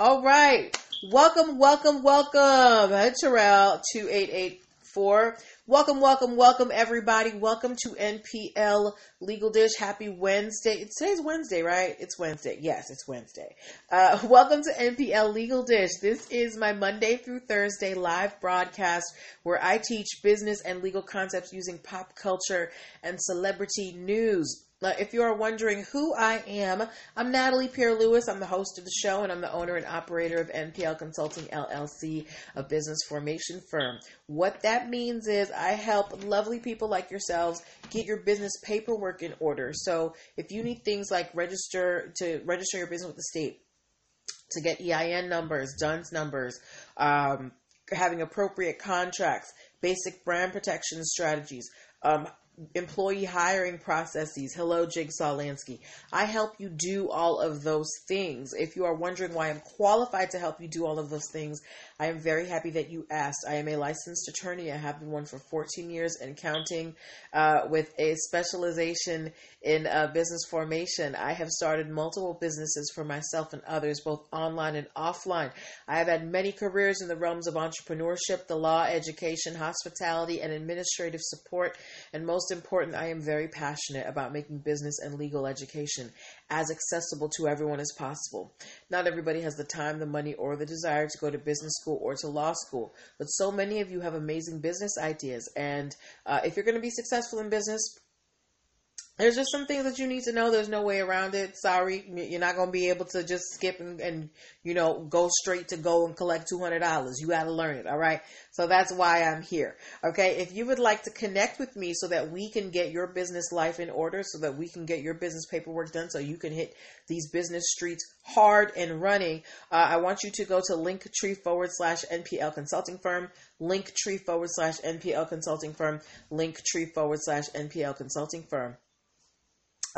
All right. Welcome, welcome, welcome. Terrell, 2884. Welcome, welcome, welcome, everybody. Welcome to NPL Legal Dish. Happy Wednesday. Today's Wednesday, right? It's Wednesday. Yes, it's Wednesday. Uh, welcome to NPL Legal Dish. This is my Monday through Thursday live broadcast where I teach business and legal concepts using pop culture and celebrity news. Uh, if you are wondering who I am, I'm Natalie Pierre Lewis. I'm the host of the show and I'm the owner and operator of NPL Consulting LLC, a business formation firm. What that means is I help lovely people like yourselves get your business paperwork in order. So if you need things like register to register your business with the state, to get EIN numbers, DUNS numbers, um, having appropriate contracts, basic brand protection strategies, um, employee hiring processes. Hello, Jigsaw Lansky. I help you do all of those things. If you are wondering why I'm qualified to help you do all of those things, I am very happy that you asked. I am a licensed attorney. I have been one for 14 years and counting uh, with a specialization in uh, business formation. I have started multiple businesses for myself and others, both online and offline. I have had many careers in the realms of entrepreneurship, the law, education, hospitality, and administrative support. And most important, I am very passionate about making business and legal education as accessible to everyone as possible. Not everybody has the time, the money, or the desire to go to business school or to law school, but so many of you have amazing business ideas. And uh, if you're going to be successful in business, there's just some things that you need to know. There's no way around it. Sorry, you're not going to be able to just skip and, and, you know, go straight to go and collect $200. You got to learn it. All right. So that's why I'm here. Okay. If you would like to connect with me so that we can get your business life in order, so that we can get your business paperwork done, so you can hit these business streets hard and running, uh, I want you to go to linktree forward slash NPL consulting firm, linktree forward slash NPL consulting firm, linktree forward slash NPL consulting firm.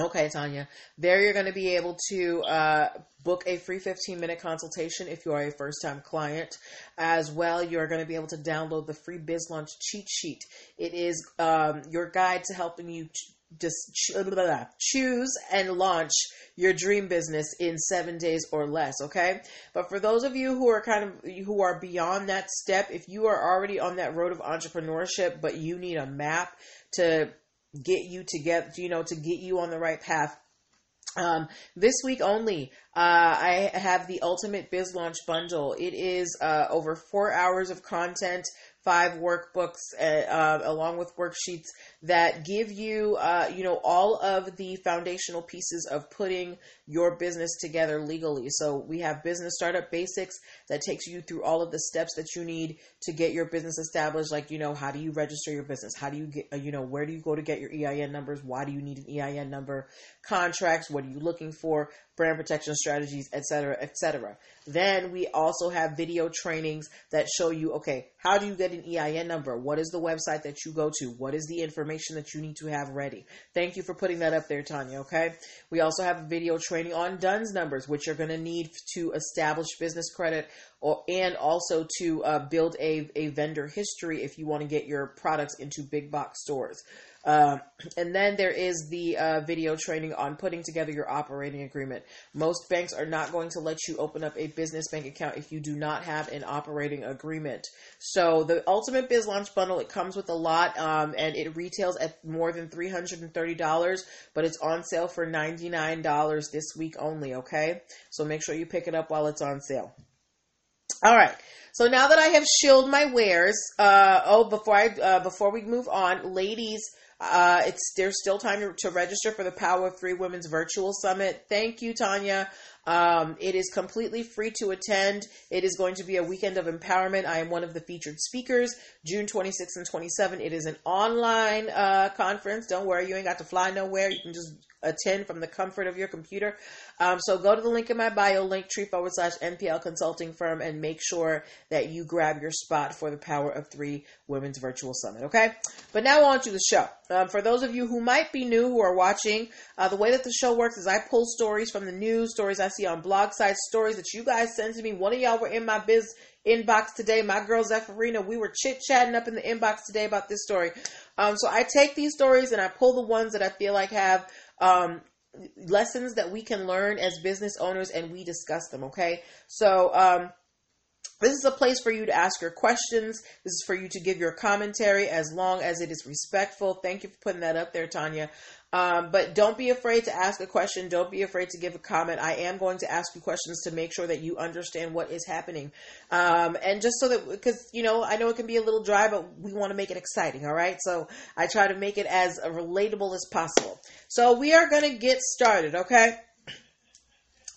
Okay, Tanya. There you're going to be able to uh, book a free 15 minute consultation if you are a first time client. As well, you're going to be able to download the free Biz Launch cheat sheet. It is um, your guide to helping you ch- just blah, blah, blah, choose and launch your dream business in seven days or less. Okay. But for those of you who are kind of who are beyond that step, if you are already on that road of entrepreneurship, but you need a map to get you to get you know to get you on the right path um, this week only, uh, I have the Ultimate Biz Launch Bundle. It is uh, over four hours of content five workbooks uh, uh, along with worksheets that give you, uh, you know, all of the foundational pieces of putting your business together legally. So we have business startup basics that takes you through all of the steps that you need to get your business established. Like, you know, how do you register your business? How do you get, you know, where do you go to get your EIN numbers? Why do you need an EIN number? Contracts. What are you looking for? Brand protection strategies, etc., etc. Then we also have video trainings that show you, okay, how do you get an EIN number? What is the website that you go to? What is the information that you need to have ready? Thank you for putting that up there, Tanya, okay? We also have a video training on DUNS numbers, which you're going to need to establish business credit or, and also to uh, build a, a vendor history if you want to get your products into big box stores. Uh, and then there is the uh, video training on putting together your operating agreement. Most banks are not going to let you open up a business bank account if you do not have an operating agreement. So the Ultimate Biz Launch Bundle, it comes with a lot, um, and it retails at more than $330, but it's on sale for $99 this week only, okay? So make sure you pick it up while it's on sale. All right. So now that I have shilled my wares, uh, oh, before I uh, before we move on, ladies, uh, it's there's still time to, to, register for the Power of Three Women's Virtual Summit. Thank you, Tanya. Um, it is completely free to attend. It is going to be a weekend of empowerment. I am one of the featured speakers. June 26th and 27th. It is an online uh, conference. Don't worry, you ain't got to fly nowhere. You can just attend from the comfort of your computer. Um, so go to the link in my bio, link tree forward slash NPL consulting firm, and make sure that you grab your spot for the Power of Three Women's Virtual Summit. Okay? But now on to the show. Um, for those of you who might be new who are watching, uh, the way that the show works is I pull stories from the news, stories I see on blog sites, stories that you guys send to me. One of y'all were in my biz inbox today. My girl Zephyrina, we were chit chatting up in the inbox today about this story. Um, so I take these stories and I pull the ones that I feel like have um, lessons that we can learn as business owners and we discuss them, okay? So, um, this is a place for you to ask your questions. This is for you to give your commentary as long as it is respectful. Thank you for putting that up there, Tanya. Um, but don't be afraid to ask a question. Don't be afraid to give a comment. I am going to ask you questions to make sure that you understand what is happening. Um, and just so that, because, you know, I know it can be a little dry, but we want to make it exciting, all right? So I try to make it as relatable as possible. So we are going to get started, okay?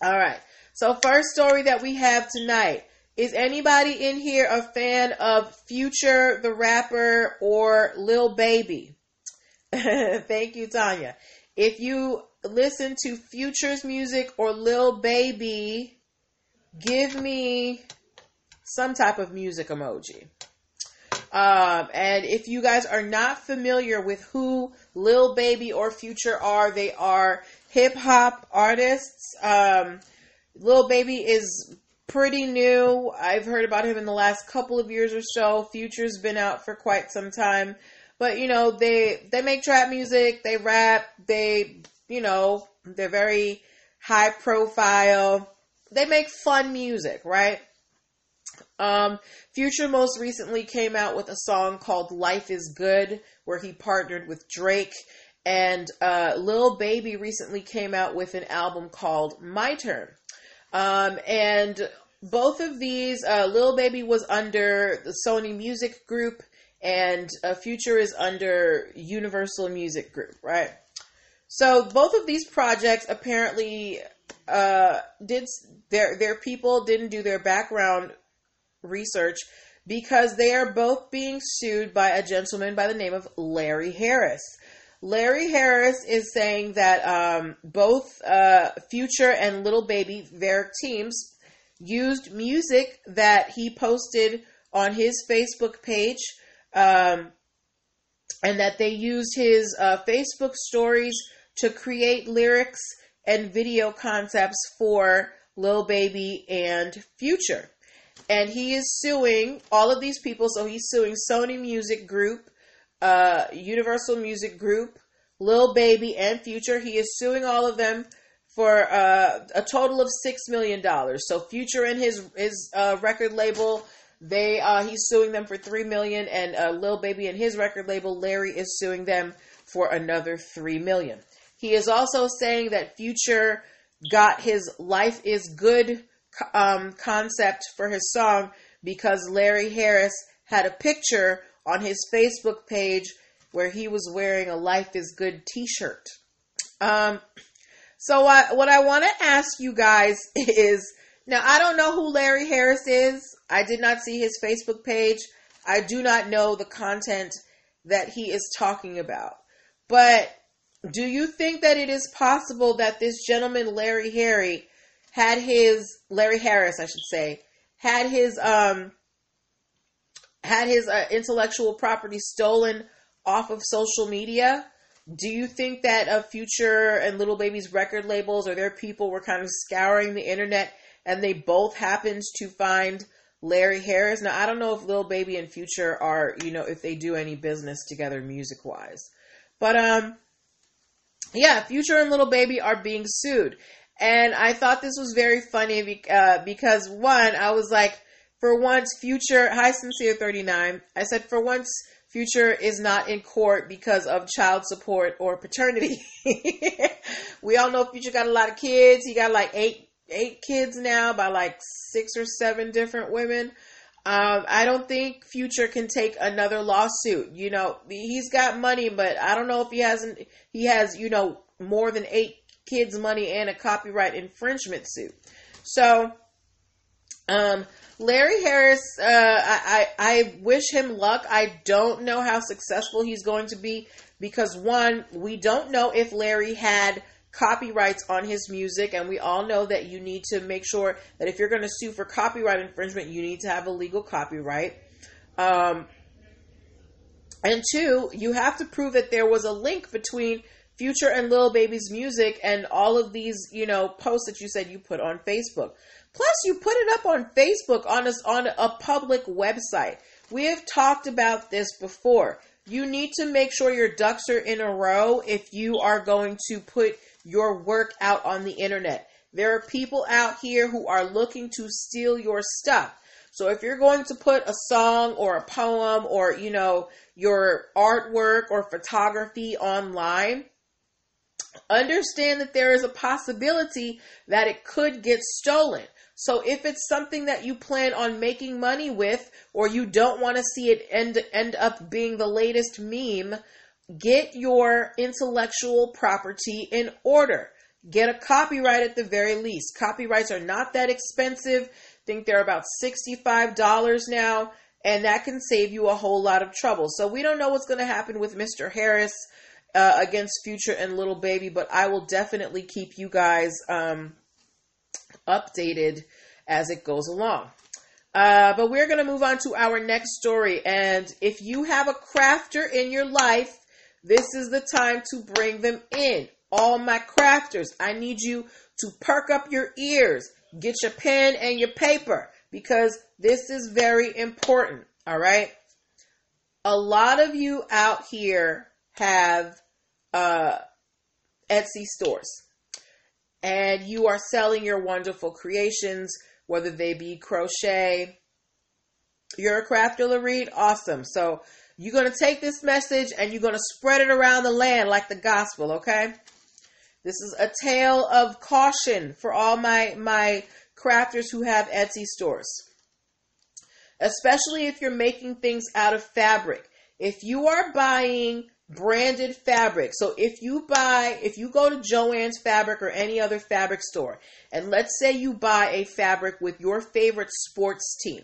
All right. So, first story that we have tonight. Is anybody in here a fan of Future the rapper or Lil Baby? Thank you, Tanya. If you listen to Future's music or Lil Baby, give me some type of music emoji. Um, and if you guys are not familiar with who Lil Baby or Future are, they are hip hop artists. Um, Lil Baby is pretty new. I've heard about him in the last couple of years or so. Future's been out for quite some time. But you know, they they make trap music, they rap, they you know, they're very high profile. They make fun music, right? Um, Future most recently came out with a song called Life is Good, where he partnered with Drake. And uh, Lil Baby recently came out with an album called My Turn. Um, and both of these, uh, Lil Baby was under the Sony Music Group, and uh, Future is under Universal Music Group, right? So both of these projects apparently uh, did their their people didn't do their background research because they are both being sued by a gentleman by the name of Larry Harris. Larry Harris is saying that um, both uh, Future and Little Baby, their teams, used music that he posted on his Facebook page um, and that they used his uh, Facebook stories to create lyrics and video concepts for Lil Baby and Future. And he is suing all of these people. So he's suing Sony Music Group, uh, Universal Music Group, Lil Baby, and Future. He is suing all of them for uh, a total of six million dollars. So Future and his his uh, record label they uh, he's suing them for three million, and uh, Lil Baby and his record label Larry is suing them for another three million. He is also saying that Future got his "Life Is Good" um, concept for his song because Larry Harris had a picture on his Facebook page where he was wearing a "Life Is Good" T-shirt. Um, so I, what I want to ask you guys is now I don't know who Larry Harris is. I did not see his Facebook page. I do not know the content that he is talking about. But do you think that it is possible that this gentleman, Larry Harry, had his Larry Harris, I should say, had his um had his uh, intellectual property stolen off of social media? Do you think that a Future and Little Baby's record labels or their people were kind of scouring the internet and they both happened to find Larry Harris. Now I don't know if Lil Baby and Future are, you know, if they do any business together music wise. But um yeah, Future and Little Baby are being sued. And I thought this was very funny uh, because one, I was like, for once, Future, hi Sincere 39. I said, for once, Future is not in court because of child support or paternity. we all know Future got a lot of kids. He got like eight eight kids now by like six or seven different women. Um, I don't think Future can take another lawsuit. You know, he's got money, but I don't know if he hasn't. He has, you know, more than eight kids' money and a copyright infringement suit. So, um, Larry Harris, uh, I, I, I wish him luck. I don't know how successful he's going to be because one, we don't know if Larry had copyrights on his music, and we all know that you need to make sure that if you're going to sue for copyright infringement, you need to have a legal copyright. Um, and two, you have to prove that there was a link between Future and Lil Baby's music and all of these, you know, posts that you said you put on Facebook. Plus, you put it up on Facebook on a, on a public website. We have talked about this before. You need to make sure your ducks are in a row if you are going to put your work out on the internet. There are people out here who are looking to steal your stuff. So if you're going to put a song or a poem or, you know, your artwork or photography online, understand that there is a possibility that it could get stolen. So if it's something that you plan on making money with or you don't want to see it end end up being the latest meme, get your intellectual property in order. Get a copyright at the very least. Copyrights are not that expensive. I think they're about $65 now, and that can save you a whole lot of trouble. So we don't know what's going to happen with Mr. Harris uh, against Future and Little Baby, but I will definitely keep you guys um, updated as it goes along. Uh, but we're going to move on to our next story. And if you have a crafter in your life, this is the time to bring them in. All my crafters, I need you to perk up your ears, get your pen and your paper because this is very important. All right. A lot of you out here have uh, Etsy stores and you are selling your wonderful creations, whether they be crochet. You're a crafter, Reed? Awesome. So you're going to take this message and you're going to spread it around the land like the gospel, okay? This is a tale of caution for all my, my crafters who have Etsy stores. Especially if you're making things out of fabric. If you are buying branded fabric. So if you buy, if you go to Joann's Fabric or any other fabric store, and let's say you buy a fabric with your favorite sports team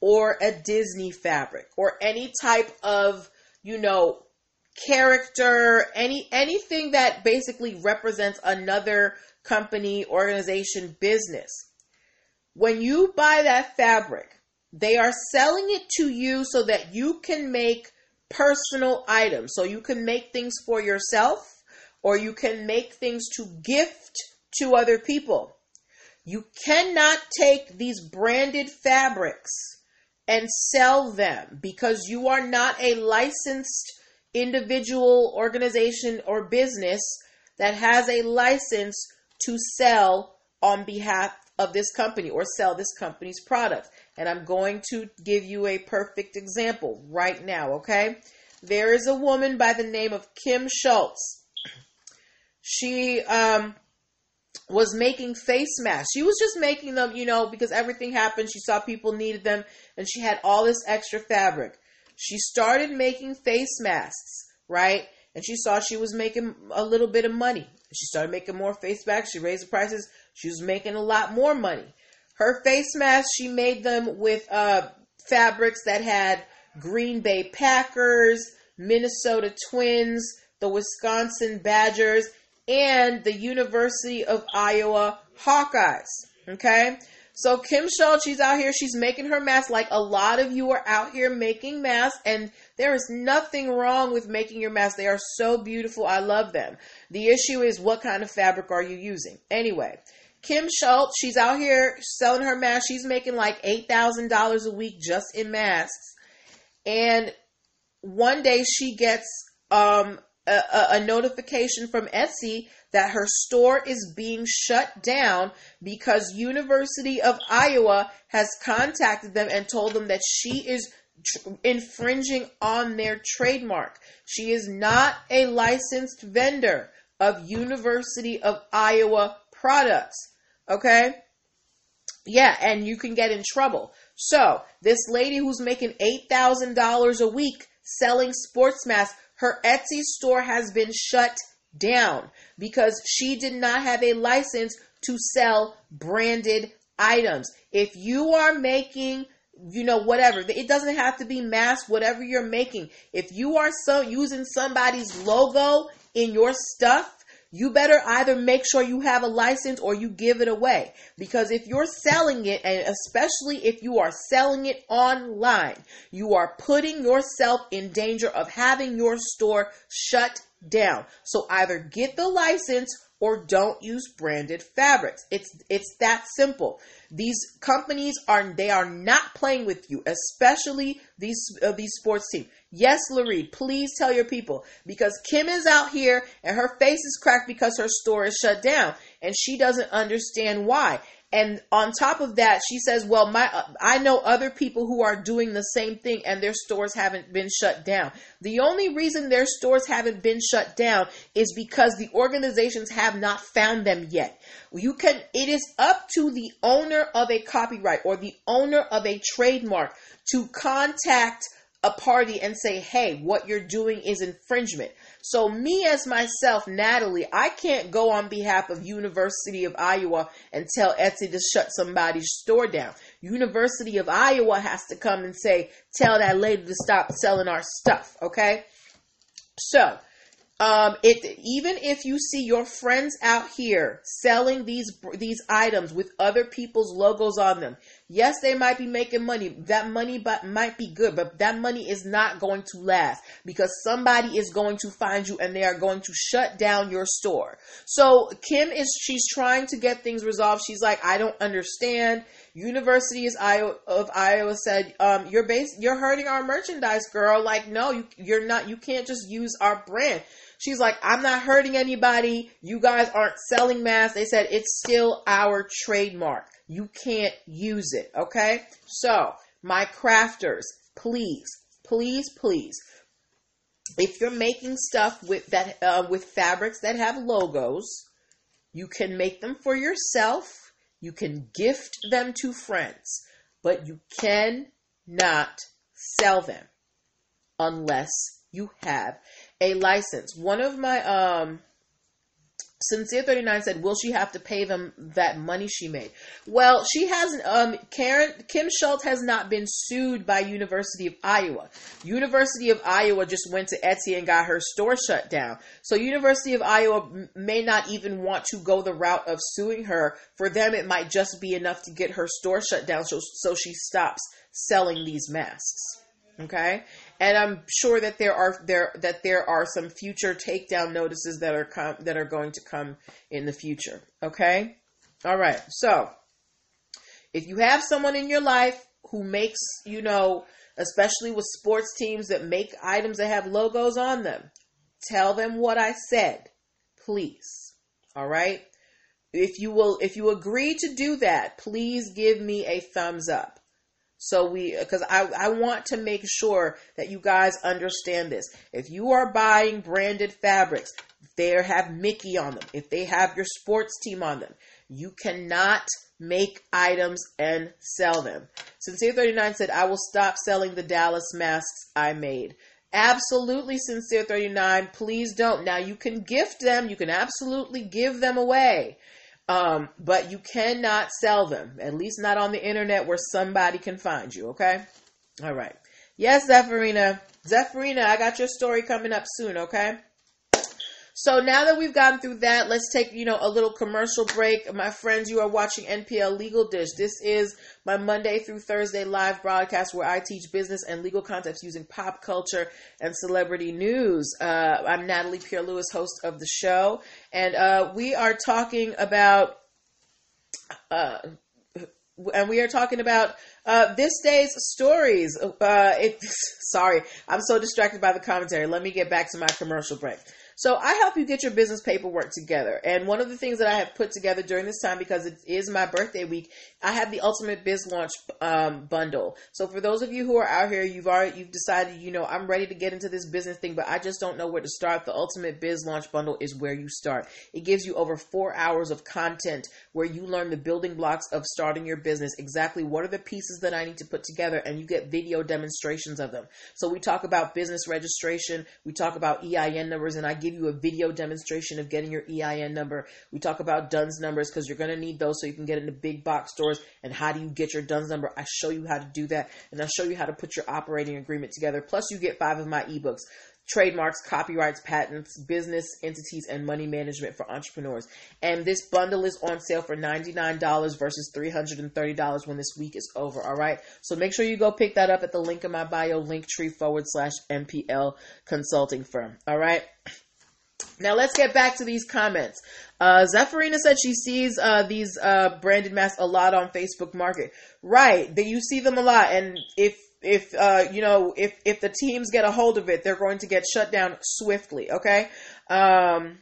or a Disney fabric or any type of, you know, character, any anything that basically represents another company, organization, business. When you buy that fabric, they are selling it to you so that you can make personal items. So you can make things for yourself or you can make things to gift to other people. You cannot take these branded fabrics and sell them because you are not a licensed individual, organization, or business that has a license to sell on behalf of this company or sell this company's product. And I'm going to give you a perfect example right now, okay? There is a woman by the name of Kim Schultz. She um, was making face masks. She was just making them, you know, because everything happened. She saw people needed them and she had all this extra fabric. She started making face masks, right? And she saw she was making a little bit of money. She started making more face masks. She raised the prices. She was making a lot more money. Her face masks, she made them with uh, fabrics that had Green Bay Packers, Minnesota Twins, the Wisconsin Badgers, and the University of Iowa Hawkeyes. Okay? So Kim Schultz, she's out here, she's making her mask like a lot of you are out here making masks, and there is nothing wrong with making your masks. They are so beautiful. I love them. The issue is what kind of fabric are you using? Anyway, Kim Schultz, she's out here selling her masks. She's making like $8,000 a week just in masks. And one day she gets um, a, a, notification from Etsy that her store is being shut down because University of Iowa has contacted them and told them that she is tr- infringing on their trademark. She is not a licensed vendor of University of Iowa products. Okay? Yeah, and you can get in trouble. So, this lady who's making $8,000 a week selling sports masks, her Etsy store has been shut down because she did not have a license to sell branded items. If you are making you know whatever it doesn't have to be mass whatever you're making if you are so using somebody's logo in your stuff you better either make sure you have a license or you give it away. Because if you're selling it, and especially if you are selling it online, you are putting yourself in danger of having your store shut down. So either get the license or don't use branded fabrics. It's it's that simple. These companies are they are not playing with you, especially these uh, these sports teams. Yes, Larry, please tell your people because Kim is out here and her face is cracked because her store is shut down and she doesn't understand why. And on top of that, she says, "Well, my uh, I know other people who are doing the same thing and their stores haven't been shut down. The only reason their stores haven't been shut down is because the organizations have not found them yet. You can it is up to the owner of a copyright or the owner of a trademark to contact a party and say, "Hey, what you're doing is infringement." So me as myself, Natalie, I can't go on behalf of University of Iowa and tell Etsy to shut somebody's store down. University of Iowa has to come and say, tell that lady to stop selling our stuff, okay? So, um, it even if you see your friends out here selling these these items with other people's logos on them, Yes, they might be making money. That money but might be good, but that money is not going to last because somebody is going to find you and they are going to shut down your store. So Kim is she's trying to get things resolved. She's like, I don't understand. University of Iowa said, um, "You're base, you're hurting our merchandise, girl. Like, no, you, you're not. You can't just use our brand." She's like, I'm not hurting anybody. You guys aren't selling masks. They said it's still our trademark. You can't use it. Okay. So, my crafters, please, please, please, if you're making stuff with that, uh, with fabrics that have logos, you can make them for yourself. You can gift them to friends, but you cannot sell them unless you have a license. One of my um Sincere 39 said, Will she have to pay them that money she made? Well, she hasn't. Um, Karen Kim Schultz has not been sued by University of Iowa. University of Iowa just went to Etsy and got her store shut down. So University of Iowa may not even want to go the route of suing her. For them, it might just be enough to get her store shut down, so so she stops selling these masks. Okay, and I'm sure that there are there that there are some future takedown notices that are com- that are going to come in the future. Okay, all right. So if you have someone in your life who makes you know, especially with sports teams that make items that have logos on them, tell them what I said, please. All right. If you will, if you agree to do that, please give me a thumbs up. So we, because I, I want to make sure that you guys understand this. If you are buying branded fabrics, they have Mickey on them. If they have your sports team on them, you cannot make items and sell them. Sincere 39 said, I will stop selling the Dallas masks I made. Absolutely, Sincere 39. Please don't. Now, you can gift them. You can absolutely give them away. Um, but you cannot sell them, at least not on the internet where somebody can find you, okay? All right. Yes, Zephyrina. Zephyrina, I got your story coming up soon, okay? So now that we've gotten through that, let's take, you know, a little commercial break. My friends, you are watching NPL Legal Dish. This is my Monday through Thursday live broadcast where I teach business and legal concepts using pop culture and celebrity news. Uh, I'm Natalie Pierre Lewis, host of the show, and uh, we are talking about. Uh, and we are talking about uh, this day's stories. Uh, it, sorry, I'm so distracted by the commentary. Let me get back to my commercial break. So I help you get your business paperwork together. And one of the things that I have put together during this time, because it is my birthday week, I have the Ultimate Biz Launch um, bundle. So for those of you who are out here, you've already you've decided, you know, I'm ready to get into this business thing, but I just don't know where to start. The Ultimate Biz Launch bundle is where you start. It gives you over four hours of content where you learn the building blocks of starting your business. Exactly what are the pieces that I need to put together, and you get video demonstrations of them. So we talk about business registration, we talk about EIN numbers, and I give you a video demonstration of getting your EIN number. We talk about DUNS numbers because you're going to need those so you can get into big box stores. And how do you get your DUNS number? I show you how to do that, and I show you how to put your operating agreement together. Plus, you get five of my ebooks trademarks, copyrights, patents, business entities, and money management for entrepreneurs. And this bundle is on sale for $99 versus $330 when this week is over. All right. So make sure you go pick that up at the link in my bio, linktree forward slash NPL consulting firm. All right. Now let's get back to these comments. Uh, Zephyrina said she sees uh, these uh, branded masks a lot on Facebook Market. Right, that you see them a lot, and if if uh, you know if if the teams get a hold of it, they're going to get shut down swiftly. Okay. Um,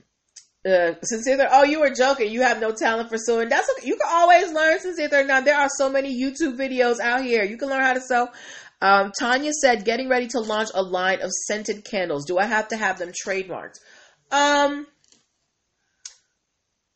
uh, sincere, oh, you were joking. You have no talent for sewing. That's okay. You can always learn sincere. Now there are so many YouTube videos out here. You can learn how to sew. Um, Tanya said, getting ready to launch a line of scented candles. Do I have to have them trademarked? Um,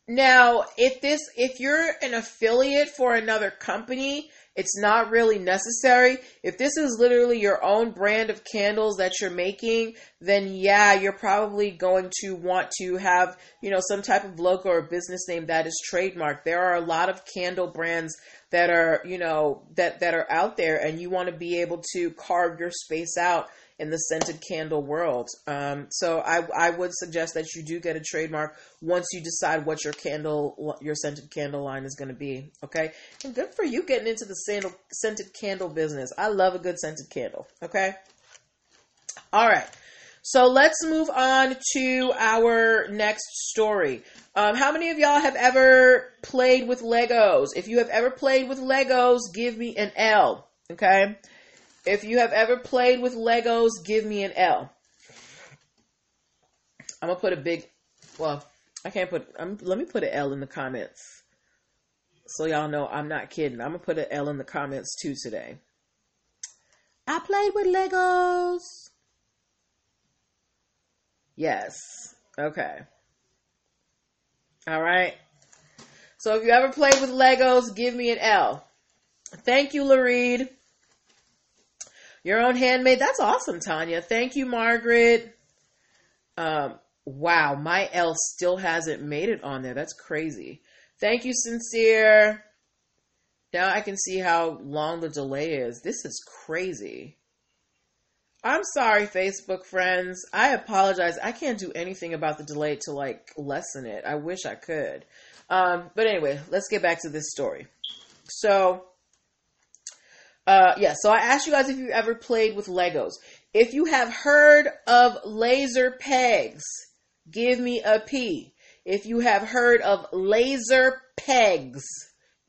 now, if this, if you're an affiliate for another company, it's not really necessary. If this is literally your own brand of candles that you're making, then yeah, you're probably going to want to have, you know, some type of logo or business name that is trademarked. There are a lot of candle brands that are, you know, that that are out there and you want to be able to carve your space out in the scented candle world. Um, so I, I would suggest that you do get a trademark once you decide what your candle, your scented candle line is going to be. Okay. And good for you getting into the sandal, scented candle business. I love a good scented candle. Okay. All right. So let's move on to our next story. Um, how many of y'all have ever played with Legos? If you have ever played with Legos, give me an L. Okay. If you have ever played with Legos, give me an L. I'm gonna put a big, well, I can't put. I'm, let me put an L in the comments, so y'all know I'm not kidding. I'm gonna put an L in the comments too today. I played with Legos. Yes. Okay. All right. So if you ever played with Legos, give me an L. Thank you, Lareed. Your own handmade. That's awesome, Tanya. Thank you, Margaret. Um, wow, my L still hasn't made it on there. That's crazy. Thank you, Sincere. Now I can see how long the delay is. This is crazy. I'm sorry, Facebook friends. I apologize. I can't do anything about the delay to like lessen it. I wish I could. Um, but anyway, let's get back to this story. So, uh, yeah, so I asked you guys if you ever played with Legos. If you have heard of laser pegs, give me a P. If you have heard of laser pegs,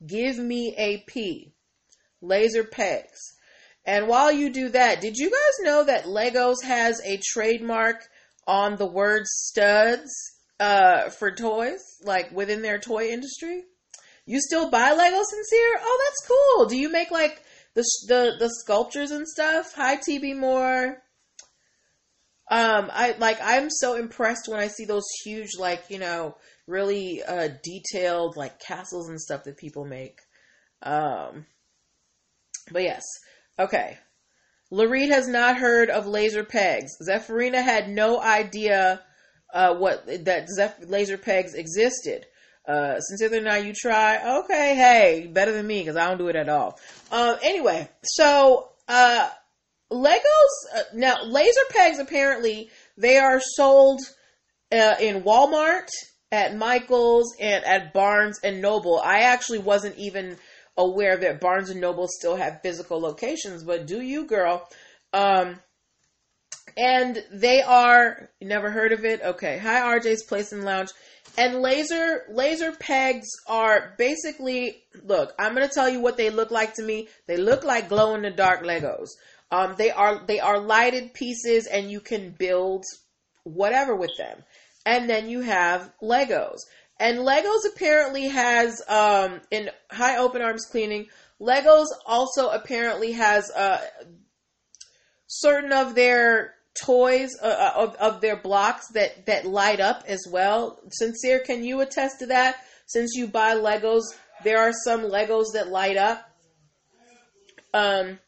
give me a P. Laser pegs. And while you do that, did you guys know that Legos has a trademark on the word studs uh, for toys, like within their toy industry? You still buy Lego Sincere? Oh, that's cool. Do you make like the the the sculptures and stuff. Hi, TB Moore. Um, I like I'm so impressed when I see those huge, like you know, really uh, detailed like castles and stuff that people make. Um, but yes, okay. Lareed has not heard of laser pegs. Zephyrina had no idea uh, what that Zeph- laser pegs existed. Uh, since now you try, okay, hey, better than me because I don't do it at all. Um, anyway, so uh, Legos uh, now laser pegs apparently they are sold uh, in Walmart, at Michaels, and at Barnes and Noble. I actually wasn't even aware that Barnes and Noble still have physical locations, but do you, girl? Um, and they are never heard of it. Okay, hi RJ's Place and Lounge. And laser laser pegs are basically look, I'm gonna tell you what they look like to me. They look like glow in the dark Legos. Um, they are they are lighted pieces and you can build whatever with them. And then you have Legos. And Legos apparently has um, in high open arms cleaning, Legos also apparently has uh, certain of their toys uh, uh, of, of their blocks that, that light up as well. Sincere, can you attest to that? Since you buy Legos, there are some Legos that light up. Um,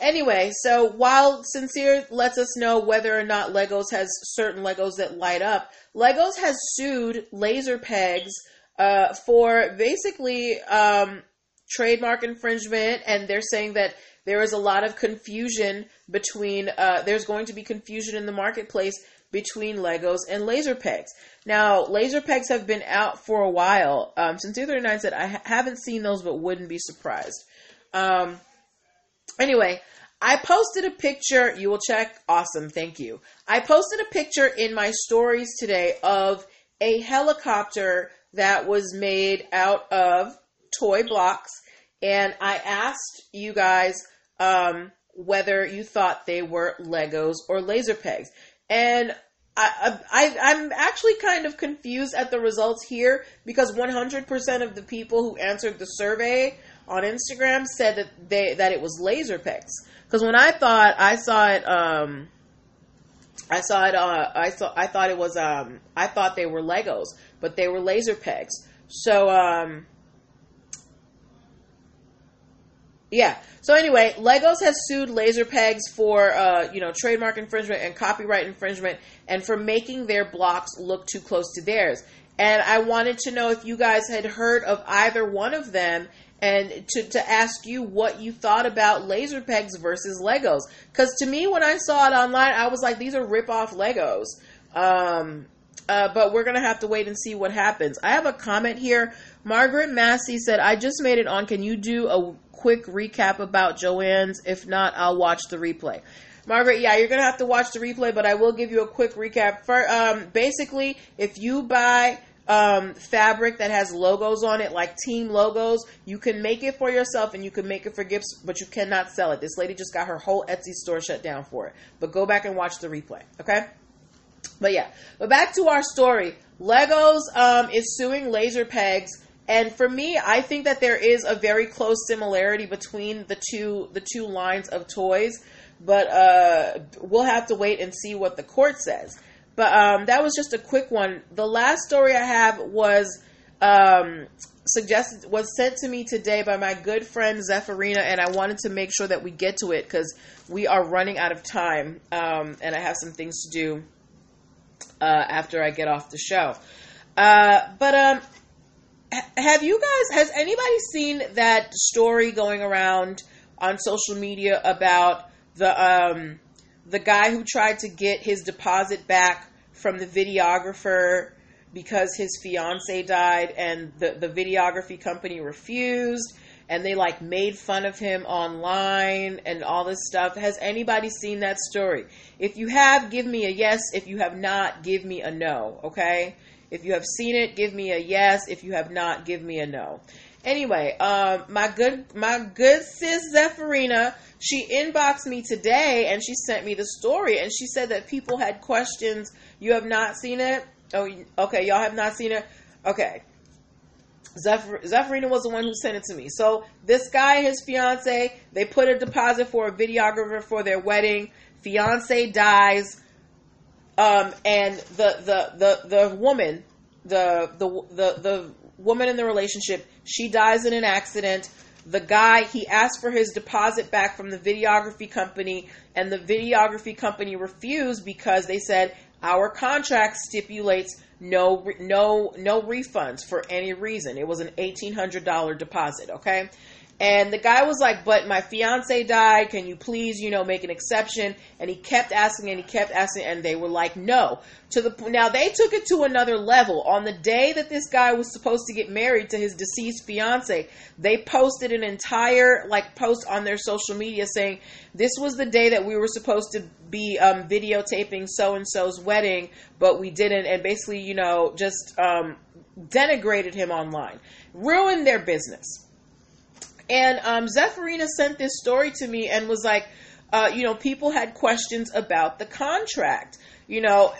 anyway, so while Sincere lets us know whether or not Legos has certain Legos that light up, Legos has sued Laser Pegs uh, for basically um, trademark infringement, and they're saying that there is a lot of confusion between, uh, there's going to be confusion in the marketplace between Legos and laser pegs. Now, laser pegs have been out for a while. Um, Sincere 39 said, I ha- haven't seen those, but wouldn't be surprised. Um, anyway, I posted a picture. You will check. Awesome. Thank you. I posted a picture in my stories today of a helicopter that was made out of toy blocks. And I asked you guys um, whether you thought they were Legos or laser pegs. And I, I, I'm actually kind of confused at the results here because 100% of the people who answered the survey on Instagram said that they that it was laser pegs. Because when I thought I saw it, um, I saw it. Uh, I saw. I thought it was. Um, I thought they were Legos, but they were laser pegs. So, um, yeah. So anyway, Legos has sued Laser Pegs for, uh, you know, trademark infringement and copyright infringement, and for making their blocks look too close to theirs. And I wanted to know if you guys had heard of either one of them and to, to ask you what you thought about laser pegs versus Legos. Because to me, when I saw it online, I was like, these are rip off Legos. Um, uh, but we're going to have to wait and see what happens. I have a comment here. Margaret Massey said, I just made it on. Can you do a quick recap about Joann's? If not, I'll watch the replay. Margaret, yeah, you're going to have to watch the replay, but I will give you a quick recap. For, um, basically, if you buy um, fabric that has logos on it, like team logos. You can make it for yourself and you can make it for gifts, but you cannot sell it. This lady just got her whole Etsy store shut down for it. But go back and watch the replay, okay? But yeah, but back to our story. Legos um, is suing Laser Pegs, and for me, I think that there is a very close similarity between the two the two lines of toys. But uh, we'll have to wait and see what the court says. But um, that was just a quick one. The last story I have was um, suggested was sent to me today by my good friend Zephyrina, and I wanted to make sure that we get to it because we are running out of time, um, and I have some things to do uh, after I get off the show. Uh, but um, have you guys? Has anybody seen that story going around on social media about the um, the guy who tried to get his deposit back from the videographer because his fiance died and the, the videography company refused and they like made fun of him online and all this stuff. Has anybody seen that story? If you have, give me a yes. If you have not, give me a no, okay? If you have seen it, give me a yes. If you have not, give me a no. Anyway, um, my good my good sis Zephyrina she inboxed me today and she sent me the story and she said that people had questions. You have not seen it? Oh, okay. Y'all have not seen it? Okay. Zephyr, Zephyrina was the one who sent it to me. So this guy, his fiance, they put a deposit for a videographer for their wedding. Fiance dies, um, and the, the the the woman, the the the the woman in the relationship, she dies in an accident the guy he asked for his deposit back from the videography company and the videography company refused because they said our contract stipulates no no no refunds for any reason. It was an $1800 deposit okay and the guy was like, but my fiance died. Can you please, you know, make an exception? And he kept asking and he kept asking and they were like, no. To the now they took it to another level. On the day that this guy was supposed to get married to his deceased fiance, they posted an entire like post on their social media saying this was the day that we were supposed to be um, videotaping so and so's wedding, but we didn't. And basically, you know, just um, denigrated him online, ruined their business. And um, Zephyrina sent this story to me and was like, uh, you know, people had questions about the contract. You know,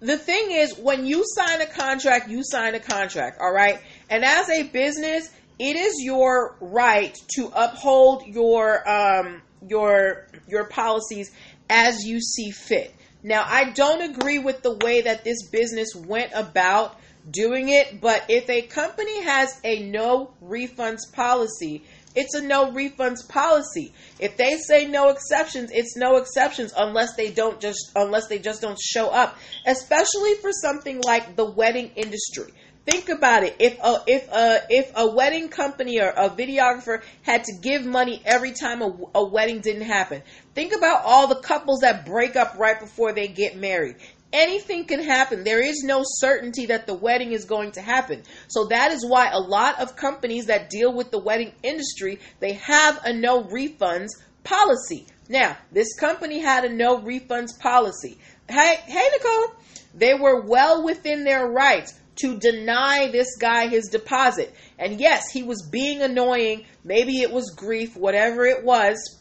the thing is, when you sign a contract, you sign a contract, all right? And as a business, it is your right to uphold your um, your your policies as you see fit. Now, I don't agree with the way that this business went about doing it, but if a company has a no refunds policy, it's a no refunds policy. If they say no exceptions, it's no exceptions unless they don't just unless they just don't show up. Especially for something like the wedding industry. Think about it. If a if a if a wedding company or a videographer had to give money every time a, a wedding didn't happen, think about all the couples that break up right before they get married anything can happen. There is no certainty that the wedding is going to happen. So that is why a lot of companies that deal with the wedding industry, they have a no refunds policy. Now, this company had a no refunds policy. Hey, hey, Nicole, they were well within their rights to deny this guy his deposit. And yes, he was being annoying. Maybe it was grief, whatever it was.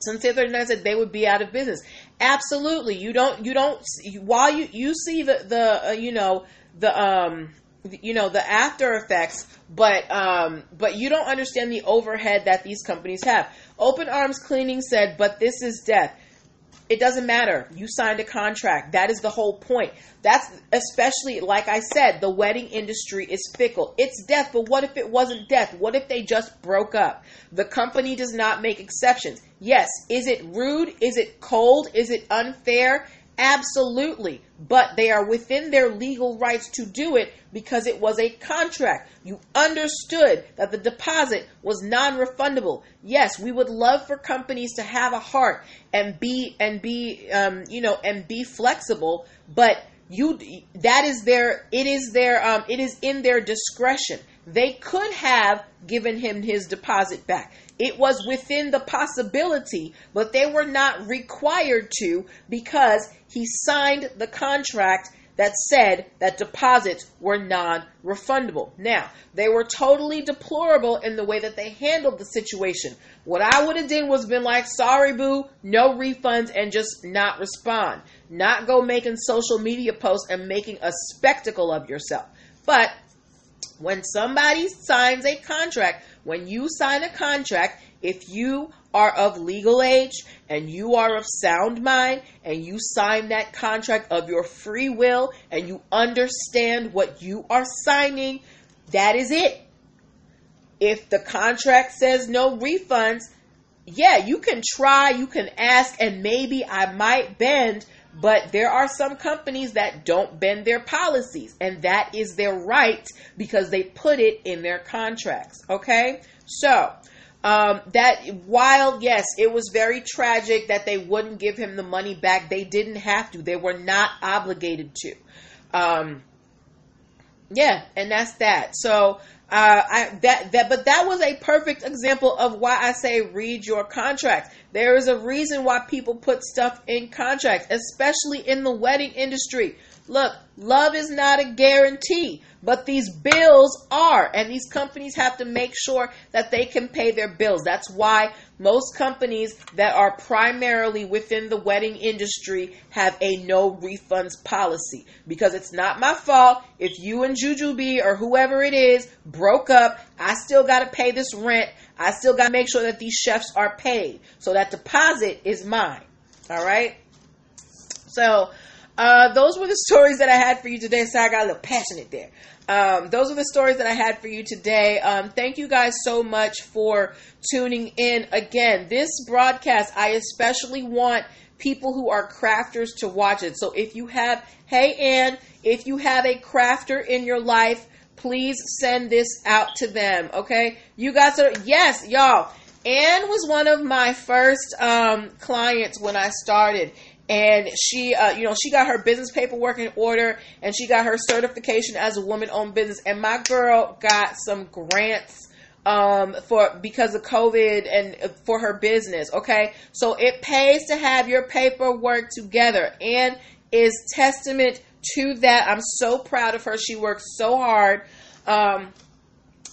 Sincere 39 said they would be out of business. Absolutely. You don't, you don't, while you, you see the, the, uh, you know, the, um, you know the after effects but um but you don't understand the overhead that these companies have open arms cleaning said but this is death it doesn't matter. You signed a contract. That is the whole point. That's especially, like I said, the wedding industry is fickle. It's death, but what if it wasn't death? What if they just broke up? The company does not make exceptions. Yes, is it rude? Is it cold? Is it unfair? Absolutely. But they are within their legal rights to do it because it was a contract. You understood that the deposit was non-refundable. Yes, we would love for companies to have a heart and be and be um, you know and be flexible, but you that is their it is their um, it is in their discretion. They could have given him his deposit back. It was within the possibility, but they were not required to because he signed the contract that said that deposits were non refundable. Now, they were totally deplorable in the way that they handled the situation. What I would have done was been like, sorry, boo, no refunds, and just not respond. Not go making social media posts and making a spectacle of yourself. But when somebody signs a contract, when you sign a contract, if you are of legal age and you are of sound mind and you sign that contract of your free will and you understand what you are signing, that is it. If the contract says no refunds, yeah, you can try, you can ask, and maybe I might bend, but there are some companies that don't bend their policies, and that is their right because they put it in their contracts. Okay? So, um, that while yes, it was very tragic that they wouldn't give him the money back, they didn't have to. They were not obligated to. Um, yeah, and that's that. So uh, I that that but that was a perfect example of why I say read your contract. There is a reason why people put stuff in contracts, especially in the wedding industry. Look, love is not a guarantee, but these bills are, and these companies have to make sure that they can pay their bills. That's why most companies that are primarily within the wedding industry have a no refunds policy because it's not my fault if you and Juju B or whoever it is broke up. I still got to pay this rent. I still got to make sure that these chefs are paid. So that deposit is mine. All right. So uh, those were the stories that I had for you today. So I got a little passionate there. Um, those are the stories that I had for you today. Um, thank you guys so much for tuning in. Again, this broadcast, I especially want people who are crafters to watch it. So if you have, hey, Ann, if you have a crafter in your life, please send this out to them. Okay. You guys are, yes, y'all. Ann was one of my first um, clients when I started and she uh, you know she got her business paperwork in order and she got her certification as a woman owned business. And my girl got some grants um, for because of covid and uh, for her business okay? So it pays to have your paperwork together. And is testament to that. I'm so proud of her. She works so hard. Um,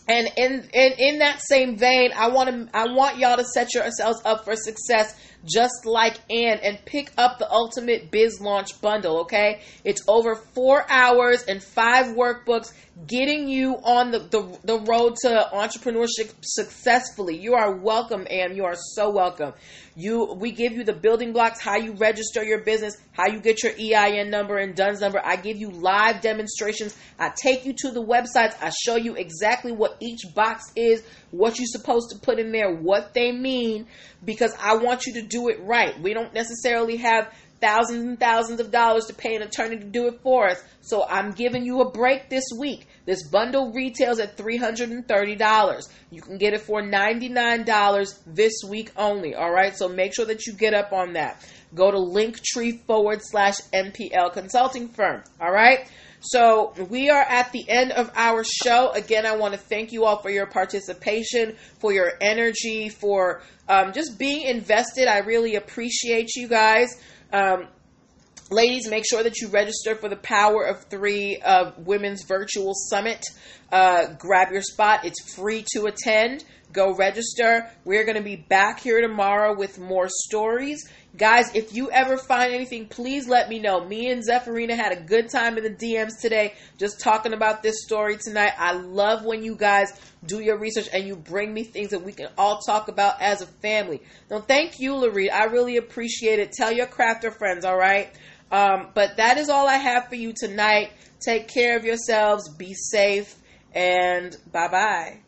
and in, in in that same vein i want to i want y'all to set yourselves up for success just like Ann and pick up the Ultimate Biz Launch Bundle, okay? It's over four hours and five workbooks getting you on the, the, the road to entrepreneurship successfully. You are welcome, Ann. You are so welcome. You we give you the building blocks, how you register your business, how you get your EIN number and DUNS number. I give you live demonstrations. I take you to the websites. I show you exactly what each box is, what you're supposed to put in there, what they mean, because I want you to do it right. We don't necessarily have thousands and thousands of dollars to pay an attorney to do it for us. So I'm giving you a break this week. This bundle retails at $330. You can get it for $99 this week only. All right. So make sure that you get up on that. Go to linktree forward slash NPL consulting firm. All right. So we are at the end of our show. Again, I want to thank you all for your participation, for your energy, for um, just being invested. I really appreciate you guys. Um, ladies, make sure that you register for the Power of Three uh, Women's Virtual Summit. Uh, grab your spot. It's free to attend. Go register. We're going to be back here tomorrow with more stories. Guys, if you ever find anything, please let me know. Me and Zephyrina had a good time in the DMs today just talking about this story tonight. I love when you guys do your research and you bring me things that we can all talk about as a family. Now, thank you, Lareed. I really appreciate it. Tell your crafter friends, all right? Um, but that is all I have for you tonight. Take care of yourselves. Be safe. And bye bye.